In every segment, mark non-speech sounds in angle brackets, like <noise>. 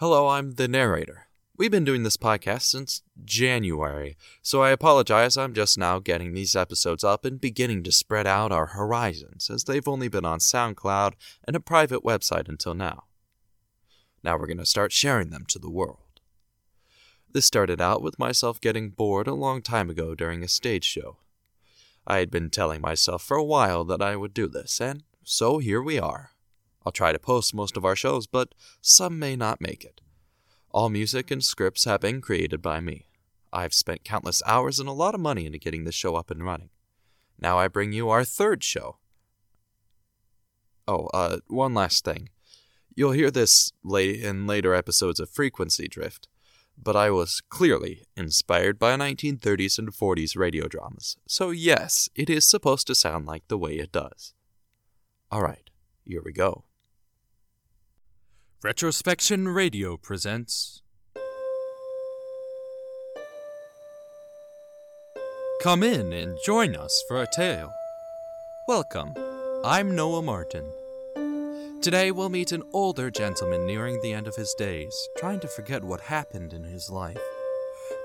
Hello, I'm the narrator. We've been doing this podcast since January, so I apologize. I'm just now getting these episodes up and beginning to spread out our horizons, as they've only been on SoundCloud and a private website until now. Now we're going to start sharing them to the world. This started out with myself getting bored a long time ago during a stage show. I had been telling myself for a while that I would do this, and so here we are. I'll try to post most of our shows, but some may not make it. All music and scripts have been created by me. I've spent countless hours and a lot of money into getting this show up and running. Now I bring you our third show. Oh, uh, one last thing. You'll hear this late in later episodes of Frequency Drift, but I was clearly inspired by 1930s and 40s radio dramas, so yes, it is supposed to sound like the way it does. Alright, here we go. Retrospection Radio presents. Come in and join us for a tale. Welcome, I'm Noah Martin. Today we'll meet an older gentleman nearing the end of his days, trying to forget what happened in his life.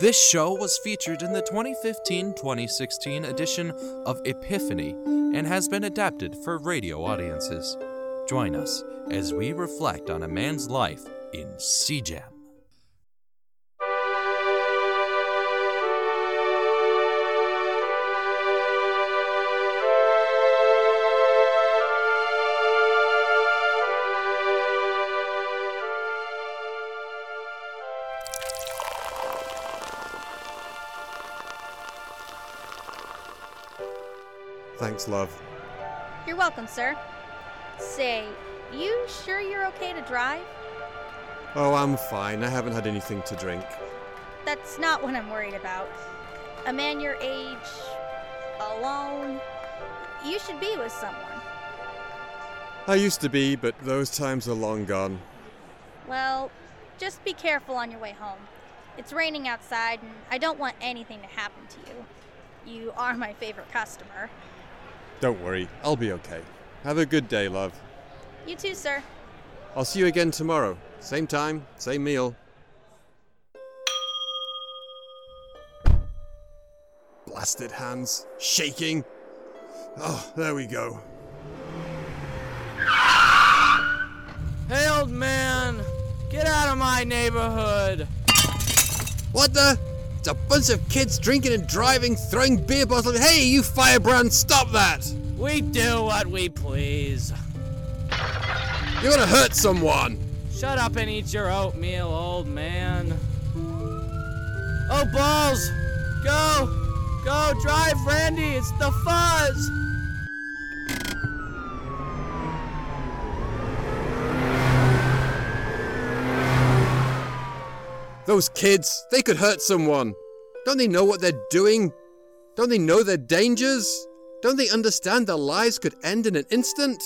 This show was featured in the 2015 2016 edition of Epiphany and has been adapted for radio audiences. Join us as we reflect on a man's life in Sea Gem. Thanks, love. You're welcome, sir. Say, you sure you're okay to drive? Oh, I'm fine. I haven't had anything to drink. That's not what I'm worried about. A man your age, alone, you should be with someone. I used to be, but those times are long gone. Well, just be careful on your way home. It's raining outside, and I don't want anything to happen to you. You are my favorite customer. Don't worry, I'll be okay. Have a good day, love. You too, sir. I'll see you again tomorrow. Same time, same meal. Blasted hands, shaking. Oh, there we go. Hey, old man! Get out of my neighborhood! What the? It's a bunch of kids drinking and driving, throwing beer bottles. Hey, you firebrand, stop that! We do what we please. You're gonna hurt someone! Shut up and eat your oatmeal, old man. Oh, balls! Go! Go, drive, Randy! It's the fuzz! Those kids, they could hurt someone. Don't they know what they're doing? Don't they know their dangers? Don't they understand their lives could end in an instant?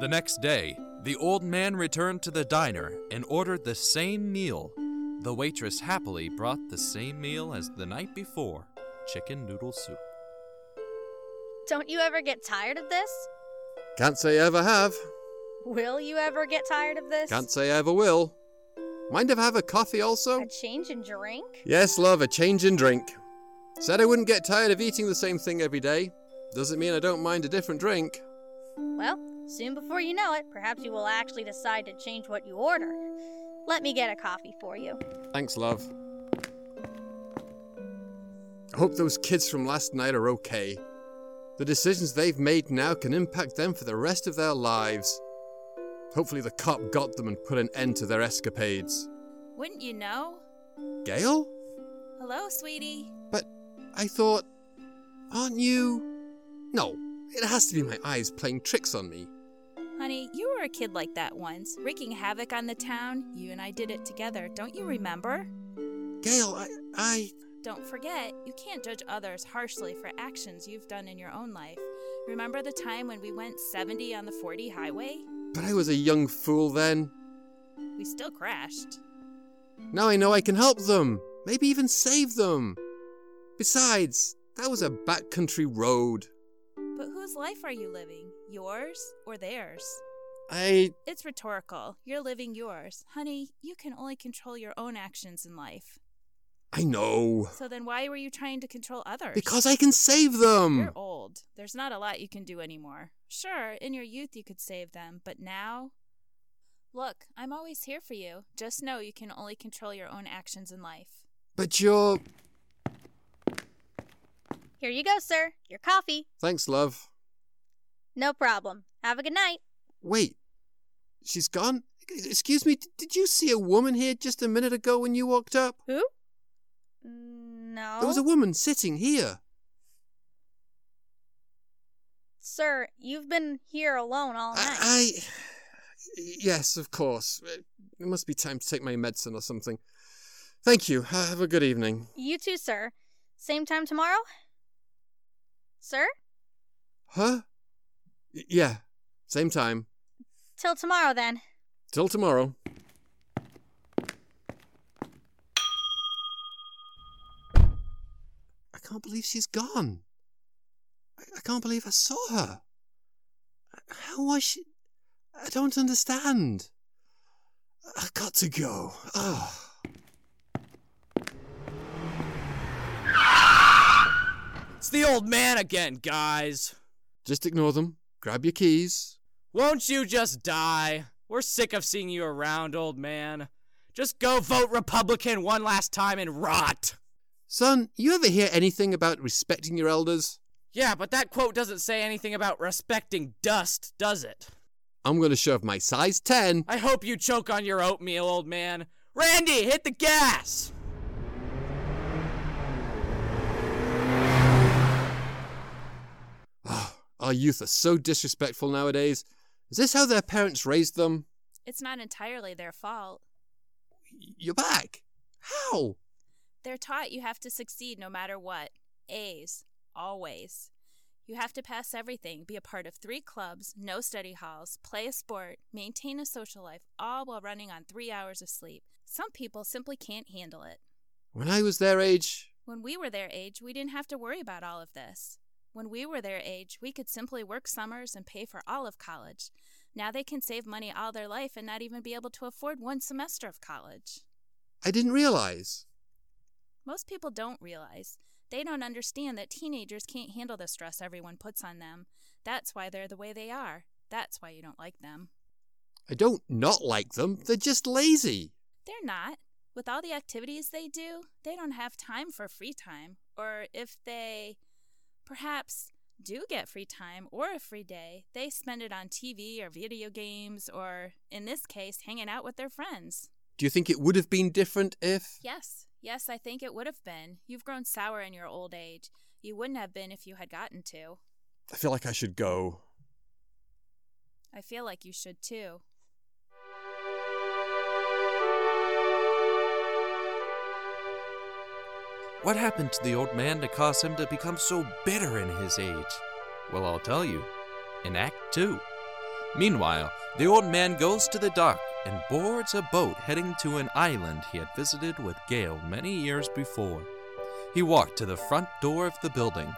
The next day, the old man returned to the diner and ordered the same meal. The waitress happily brought the same meal as the night before chicken noodle soup. Don't you ever get tired of this? Can't say I ever have. Will you ever get tired of this? Can't say I ever will. Mind if I have a coffee also? A change in drink? Yes, love, a change in drink. Said I wouldn't get tired of eating the same thing every day. Doesn't mean I don't mind a different drink. Well, soon before you know it, perhaps you will actually decide to change what you order. Let me get a coffee for you. Thanks, love. I hope those kids from last night are okay. The decisions they've made now can impact them for the rest of their lives. Hopefully, the cop got them and put an end to their escapades. Wouldn't you know? Gail? Hello, sweetie. I thought. Aren't you. No, it has to be my eyes playing tricks on me. Honey, you were a kid like that once, wreaking havoc on the town. You and I did it together. Don't you remember? Gail, I. I. Don't forget, you can't judge others harshly for actions you've done in your own life. Remember the time when we went 70 on the 40 highway? But I was a young fool then. We still crashed. Now I know I can help them. Maybe even save them. Besides, that was a backcountry road. But whose life are you living? Yours or theirs? I. It's rhetorical. You're living yours. Honey, you can only control your own actions in life. I know. So then why were you trying to control others? Because I can save them. You're old. There's not a lot you can do anymore. Sure, in your youth you could save them, but now? Look, I'm always here for you. Just know you can only control your own actions in life. But you're. Here you go, sir. Your coffee. Thanks, love. No problem. Have a good night. Wait. She's gone? Excuse me, did you see a woman here just a minute ago when you walked up? Who? Mm, no. There was a woman sitting here. Sir, you've been here alone all night. I, I. Yes, of course. It must be time to take my medicine or something. Thank you. Have a good evening. You too, sir. Same time tomorrow? Sir? Huh? Y- yeah, same time. Till tomorrow then. Till tomorrow. I can't believe she's gone. I, I can't believe I saw her. How was she? I don't understand. I've got to go. Oh. It's the old man again, guys. Just ignore them. Grab your keys. Won't you just die? We're sick of seeing you around, old man. Just go vote Republican one last time and rot. Son, you ever hear anything about respecting your elders? Yeah, but that quote doesn't say anything about respecting dust, does it? I'm going to shove my size 10. I hope you choke on your oatmeal, old man. Randy, hit the gas! Our youth are so disrespectful nowadays. Is this how their parents raised them? It's not entirely their fault. You're back. How? They're taught you have to succeed no matter what. A's. Always. You have to pass everything, be a part of three clubs, no study halls, play a sport, maintain a social life, all while running on three hours of sleep. Some people simply can't handle it. When I was their age, When we were their age, we didn't have to worry about all of this. When we were their age, we could simply work summers and pay for all of college. Now they can save money all their life and not even be able to afford one semester of college. I didn't realize. Most people don't realize. They don't understand that teenagers can't handle the stress everyone puts on them. That's why they're the way they are. That's why you don't like them. I don't not like them, they're just lazy. They're not. With all the activities they do, they don't have time for free time. Or if they perhaps do get free time or a free day, they spend it on TV or video games or, in this case, hanging out with their friends. Do you think it would have been different if. Yes, yes, I think it would have been. You've grown sour in your old age. You wouldn't have been if you had gotten to. I feel like I should go. I feel like you should too. What happened to the old man to cause him to become so bitter in his age? Well, I'll tell you. In Act 2. Meanwhile, the old man goes to the dock and boards a boat heading to an island he had visited with Gail many years before. He walked to the front door of the building.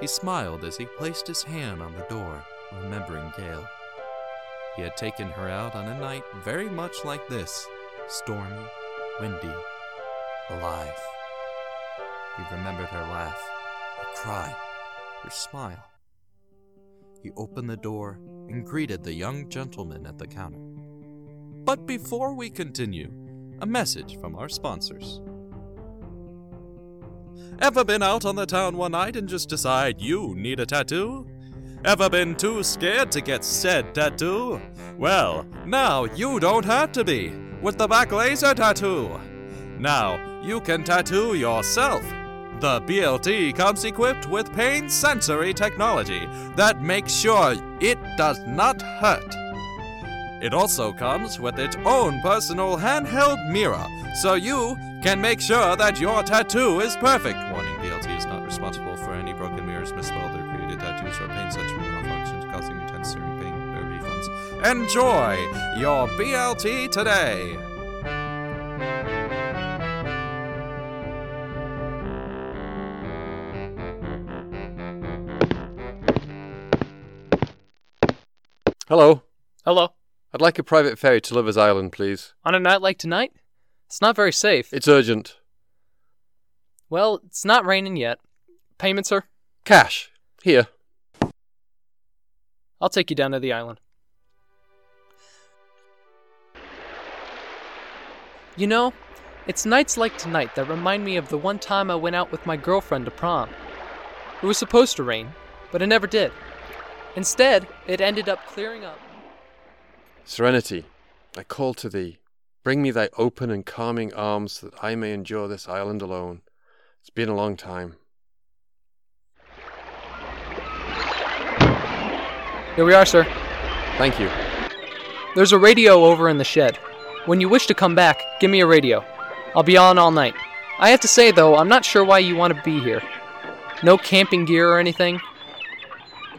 He smiled as he placed his hand on the door, remembering Gail. He had taken her out on a night very much like this stormy, windy, alive. He remembered her laugh, her cry, her smile. He opened the door and greeted the young gentleman at the counter. But before we continue, a message from our sponsors. Ever been out on the town one night and just decide you need a tattoo? Ever been too scared to get said tattoo? Well, now you don't have to be with the back laser tattoo. Now you can tattoo yourself. The BLT comes equipped with pain sensory technology that makes sure it does not hurt. It also comes with its own personal handheld mirror, so you can make sure that your tattoo is perfect. Warning BLT is not responsible for any broken mirrors, misspelled, or created tattoos or pain sensory malfunctions causing intense searing pain. No refunds. Enjoy your BLT today! Hello. Hello. I'd like a private ferry to Lover's Island, please. On a night like tonight? It's not very safe. It's urgent. Well, it's not raining yet. Payment, sir? Cash. Here. I'll take you down to the island. You know, it's nights like tonight that remind me of the one time I went out with my girlfriend to prom. It was supposed to rain, but it never did. Instead, it ended up clearing up. Serenity, I call to thee. Bring me thy open and calming arms that I may endure this island alone. It's been a long time. Here we are, sir. Thank you. There's a radio over in the shed. When you wish to come back, give me a radio. I'll be on all night. I have to say, though, I'm not sure why you want to be here. No camping gear or anything.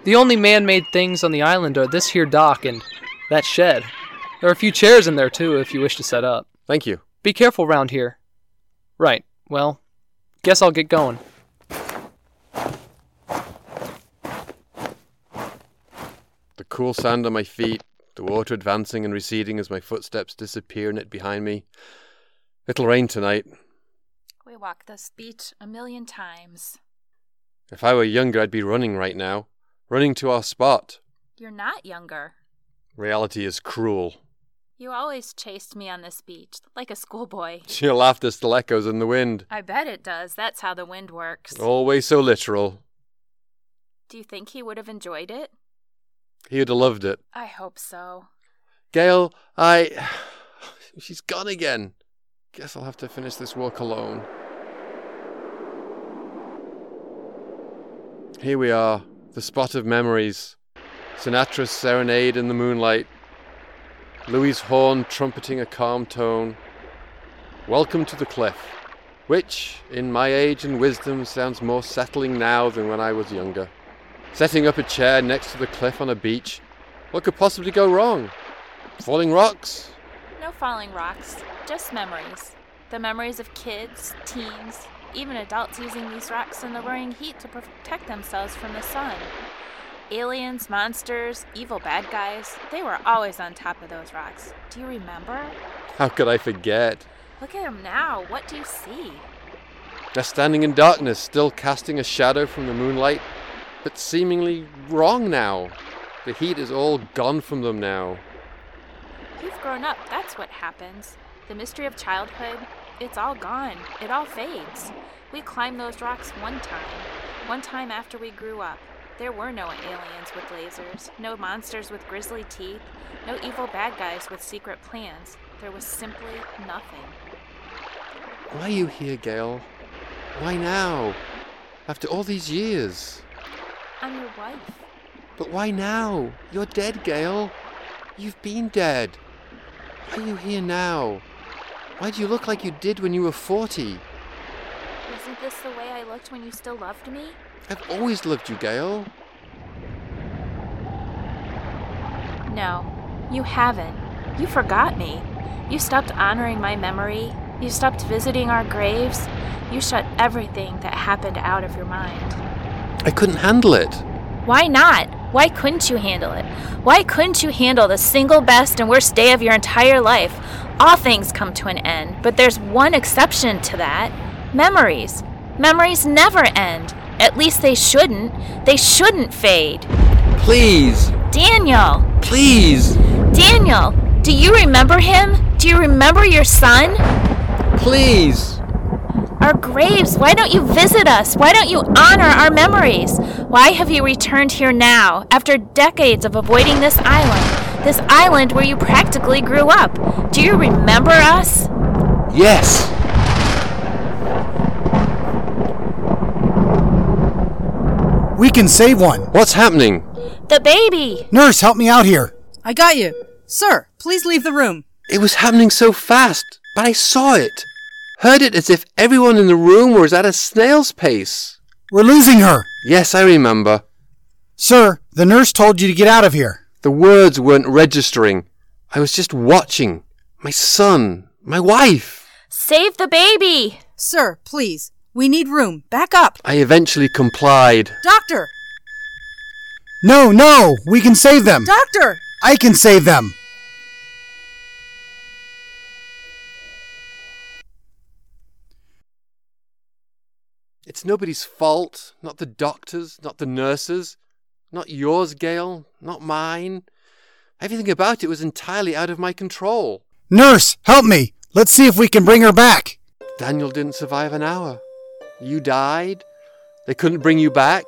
The only man made things on the island are this here dock and that shed. There are a few chairs in there, too, if you wish to set up. Thank you. Be careful round here. Right, well, guess I'll get going. The cool sand on my feet, the water advancing and receding as my footsteps disappear in it behind me. It'll rain tonight. We walk this beach a million times. If I were younger, I'd be running right now. Running to our spot. You're not younger. Reality is cruel. You always chased me on this beach, like a schoolboy. <laughs> Your laughter still echoes in the wind. I bet it does. That's how the wind works. Always so literal. Do you think he would have enjoyed it? He would have loved it. I hope so. Gail, I. <sighs> She's gone again. Guess I'll have to finish this walk alone. Here we are, the spot of memories. Sinatra's serenade in the moonlight. Louis' horn trumpeting a calm tone. Welcome to the cliff, which, in my age and wisdom, sounds more settling now than when I was younger. Setting up a chair next to the cliff on a beach, what could possibly go wrong? Falling rocks? No falling rocks, just memories. The memories of kids, teens, even adults using these rocks in the roaring heat to protect themselves from the sun. Aliens, monsters, evil bad guys, they were always on top of those rocks. Do you remember? How could I forget? Look at them now. What do you see? They're standing in darkness, still casting a shadow from the moonlight, but seemingly wrong now. The heat is all gone from them now. You've grown up. That's what happens. The mystery of childhood, it's all gone. It all fades. We climbed those rocks one time. One time after we grew up. There were no aliens with lasers, no monsters with grisly teeth, no evil bad guys with secret plans. There was simply nothing. Why are you here, Gail? Why now? After all these years? I'm your wife. But why now? You're dead, Gail. You've been dead. Why are you here now? Why do you look like you did when you were 40? Isn't this the way I looked when you still loved me? I've always loved you, Gail. No, you haven't. You forgot me. You stopped honoring my memory. You stopped visiting our graves. You shut everything that happened out of your mind. I couldn't handle it. Why not? Why couldn't you handle it? Why couldn't you handle the single best and worst day of your entire life? All things come to an end, but there's one exception to that memories. Memories never end. At least they shouldn't. They shouldn't fade. Please, Daniel! please, Daniel! Do you remember him? Do you remember your son? please. Our graves. Why don't you visit us? Why don't you honor our memories? Why have you returned here now, after decades of avoiding this island? This island where you practically grew up. Do you remember us? Yes. We can save one. What's happening? The baby! Nurse, help me out here. I got you. Sir, please leave the room. It was happening so fast, but I saw it. Heard it as if everyone in the room was at a snail's pace. We're losing her. Yes, I remember. Sir, the nurse told you to get out of here. The words weren't registering. I was just watching. My son, my wife. Save the baby! Sir, please. We need room. Back up. I eventually complied. Doctor! No, no! We can save them! Doctor! I can save them! It's nobody's fault. Not the doctors, not the nurses. Not yours, Gail. Not mine. Everything about it was entirely out of my control. Nurse, help me! Let's see if we can bring her back! Daniel didn't survive an hour. You died. They couldn't bring you back.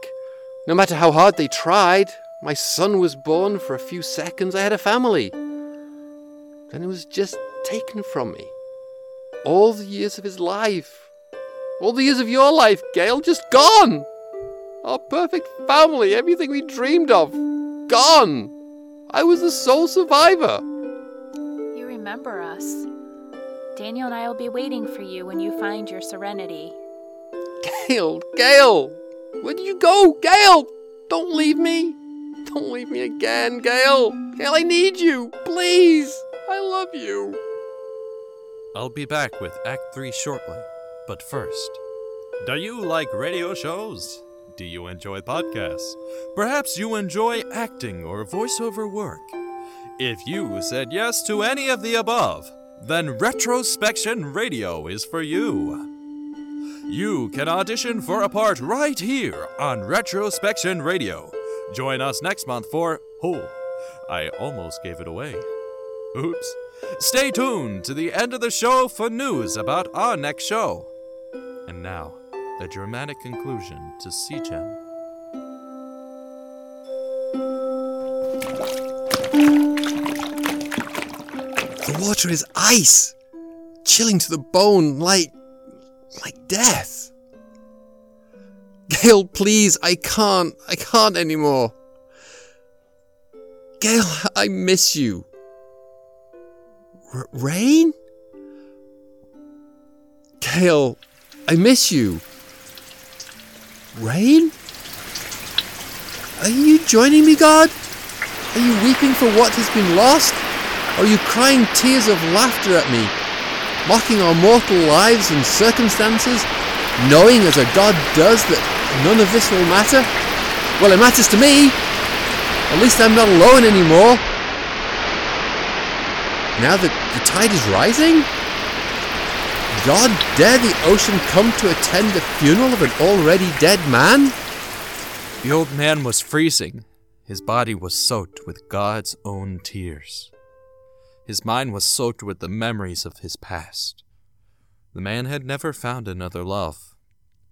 No matter how hard they tried, my son was born for a few seconds. I had a family. Then it was just taken from me. All the years of his life. All the years of your life, Gail, just gone. Our perfect family, everything we dreamed of, gone. I was the sole survivor. You remember us. Daniel and I will be waiting for you when you find your serenity. Gail, Gail, where did you go? Gail, don't leave me. Don't leave me again, Gail. Gail, I need you. Please. I love you. I'll be back with Act 3 shortly. But first, do you like radio shows? Do you enjoy podcasts? Perhaps you enjoy acting or voiceover work. If you said yes to any of the above, then Retrospection Radio is for you. You can audition for a part right here on Retrospection Radio. Join us next month for Oh, I almost gave it away. Oops. Stay tuned to the end of the show for news about our next show. And now, the dramatic conclusion to Sea Gem. The water is ice, chilling to the bone like. like death. Gail, please, I can't. I can't anymore. Gail, I miss you. R- Rain? Gail, I miss you. Rain? Are you joining me, God? Are you weeping for what has been lost? Are you crying tears of laughter at me, mocking our mortal lives and circumstances, knowing as a God does that none of this will matter? Well, it matters to me. At least I'm not alone anymore. Now that the tide is rising? God dare the ocean come to attend the funeral of an already dead man? The old man was freezing. His body was soaked with God's own tears. His mind was soaked with the memories of his past. The man had never found another love.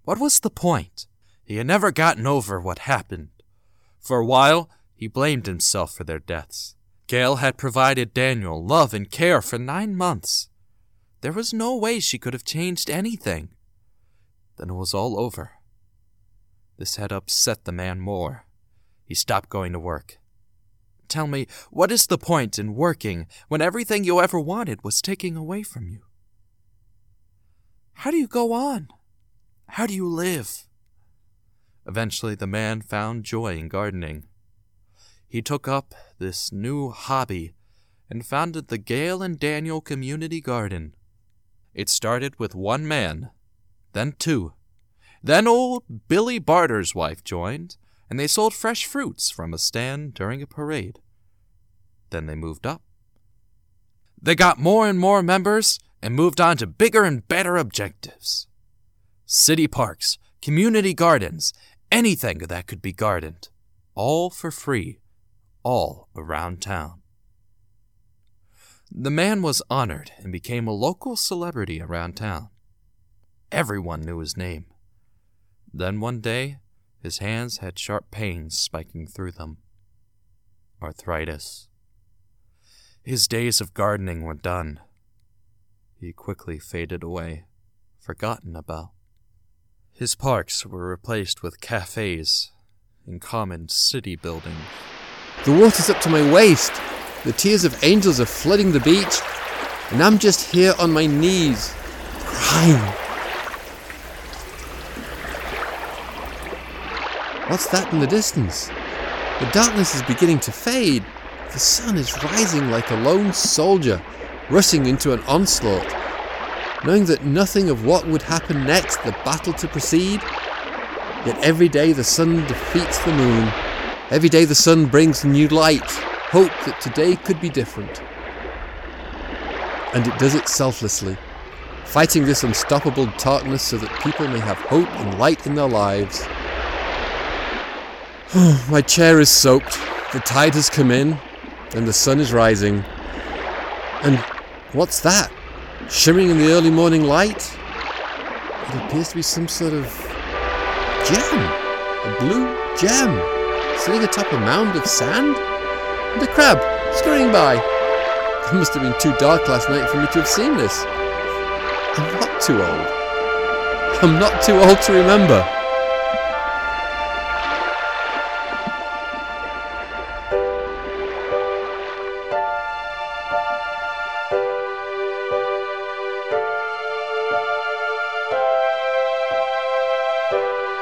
What was the point? He had never gotten over what happened. For a while, he blamed himself for their deaths. Gail had provided Daniel love and care for nine months. There was no way she could have changed anything. Then it was all over. This had upset the man more. He stopped going to work. Tell me, what is the point in working when everything you ever wanted was taken away from you? How do you go on? How do you live? Eventually, the man found joy in gardening. He took up this new hobby and founded the Gail and Daniel Community Garden. It started with one man, then two. Then old Billy Barter's wife joined, and they sold fresh fruits from a stand during a parade. Then they moved up. They got more and more members and moved on to bigger and better objectives. City parks, community gardens, anything that could be gardened, all for free, all around town. The man was honored and became a local celebrity around town. Everyone knew his name. Then one day, his hands had sharp pains spiking through them. Arthritis. His days of gardening were done. He quickly faded away, forgotten about. His parks were replaced with cafes and common city buildings. The water's up to my waist. The tears of angels are flooding the beach. And I'm just here on my knees, crying. What's that in the distance? The darkness is beginning to fade. The sun is rising like a lone soldier, rushing into an onslaught. Knowing that nothing of what would happen next, the battle to proceed. Yet every day the sun defeats the moon. Every day the sun brings new light, hope that today could be different. And it does it selflessly. fighting this unstoppable darkness so that people may have hope and light in their lives. <sighs> My chair is soaked, the tide has come in, and the sun is rising. And what's that? Shimmering in the early morning light? It appears to be some sort of gem. A blue gem. Sitting atop a mound of sand? And a crab scurrying by. It must have been too dark last night for me to have seen this. I'm not too old. I'm not too old to remember.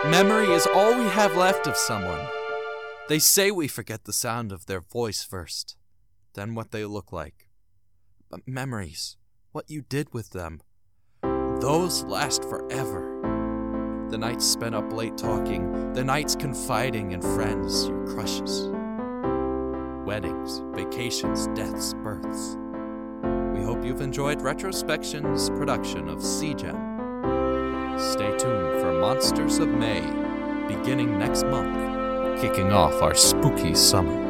Memory is all we have left of someone. They say we forget the sound of their voice first, then what they look like. But memories, what you did with them, those last forever. The nights spent up late talking, the nights confiding in friends, your crushes. Weddings, vacations, deaths, births. We hope you've enjoyed Retrospection's production of Sea Gem. Stay tuned for Monsters of May, beginning next month, kicking off our spooky summer.